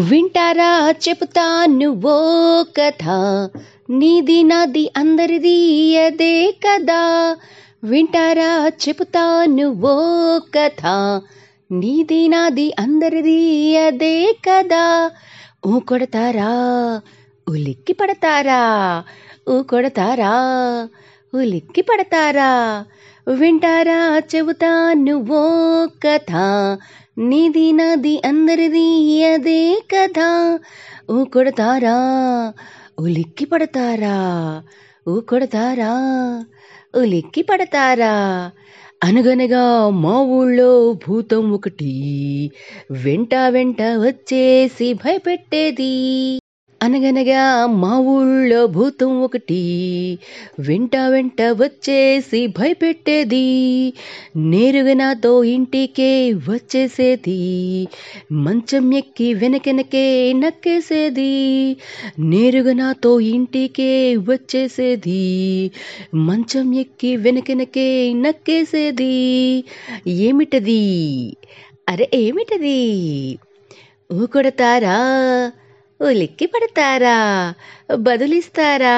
వింటారా చెబుతాను ఓ కథ. నీది నాది అందరిది అదే కదా. వింటారా చెబుతాను ఓ కథ. నీది నాది అందరిది అదే కదా. ఊ కొడతారా? ఉలిక్కి పడతారా? ఊ కొడతారా? ఉలిక్కి పడతారా వింటారా చెబుతాను ఓ కథ? నీది నాది అందరిది అదే కథ. ఊ కొడతారా ఉలిక్కి పడతారా ఊ కొడతారా ఉలిక్కి పడతారా అనగనగా మా ఊళ్ళో భూతం ఒకటి. వెంట వెంట వచ్చేసి భయపెట్టేది. అనగనగా మా ఊళ్ళో భూతం ఒకటి. వెంట వెంట వచ్చేసి భయపెట్టేది. నేరుగా నాతో ఇంటికే వచ్చేసేది. మంచం ఎక్కి వెనకెనకే నక్కేసేది. నేరుగా నాతో ఇంటికే వచ్చేసేది. మంచం ఎక్కి వెనకెనకే నక్కేసేది. ఏమిటది? అరే ఏమిటది? ఊ కొడతారా? ఉలిక్కి పడతారా బదులిస్తారా?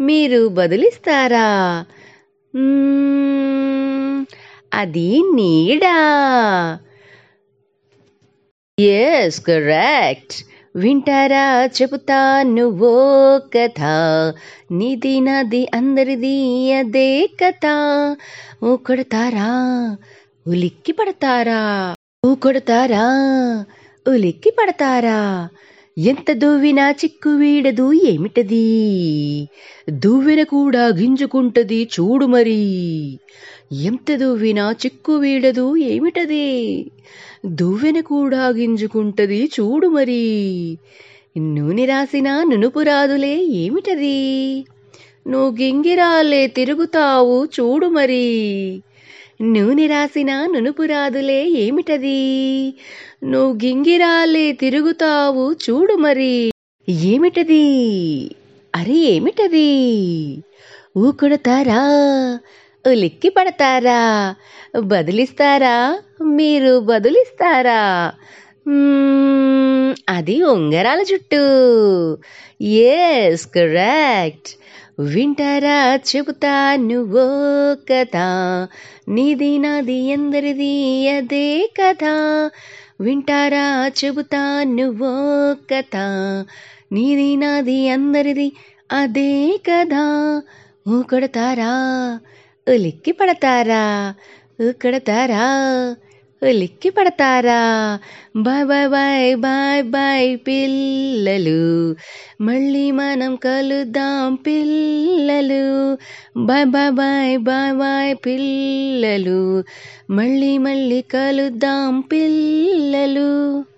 మీరు బదులిస్తారా? అది నీడా? ఎస్ కరెక్ట్ వింటారా? చెబుతా నువ్వో కథ. నీది నాది అందరిది అదే కథ. ఊ కొడతారా? ఉలిక్కి పడతారా ఊ కొడతారా? ఉలిక్కి పడతారా ఎంత దువ్వినా చిక్కు వీడదు ఏమిటది? దువ్వెన కూడా గింజుకుంటది చూడు మరి. ఎంత దువ్వినా చిక్కు వీడదు ఏమిటది? దువ్వెన కూడా గింజుకుంటది చూడు మరి. నూనె రాసిన నునుపు రాదులే ఏమిటది? నువ్వు గింగిరాలే తిరుగుతావు చూడు మరి. నూనె రాసిన నునుపురాదులే ఏమిటది? నువ్వు గింగిరాలే తిరుగుతావు చూడు మరి. ఏమిటది? అరే ఏమిటది? ఊ కొడతారా ఉలిక్కి పడతారా బదిలిస్తారా? మీరు బదులిస్తారా? అది ఉంగరాల జుట్టు. ఎస్ కరెక్ట్ వింటారా చెబుతా నువ్వో కథ? నీది నాది ఎందరిది అదే కథ? వింటారా చెబుతా నువ్వో కథ? నీది నాది అందరిది అదే కదా ఊ ఉలిక్కి పడతారా? ఊ ఉలిక్కి పడతారా bye bye bye bye bye పిల్లలు. మళ్ళీ మనం కలుద్దాం పిల్లలు. Bye bye bye bye bye పిల్లలు. మళ్ళీ మళ్ళీ కలుద్దాం పిల్లలు.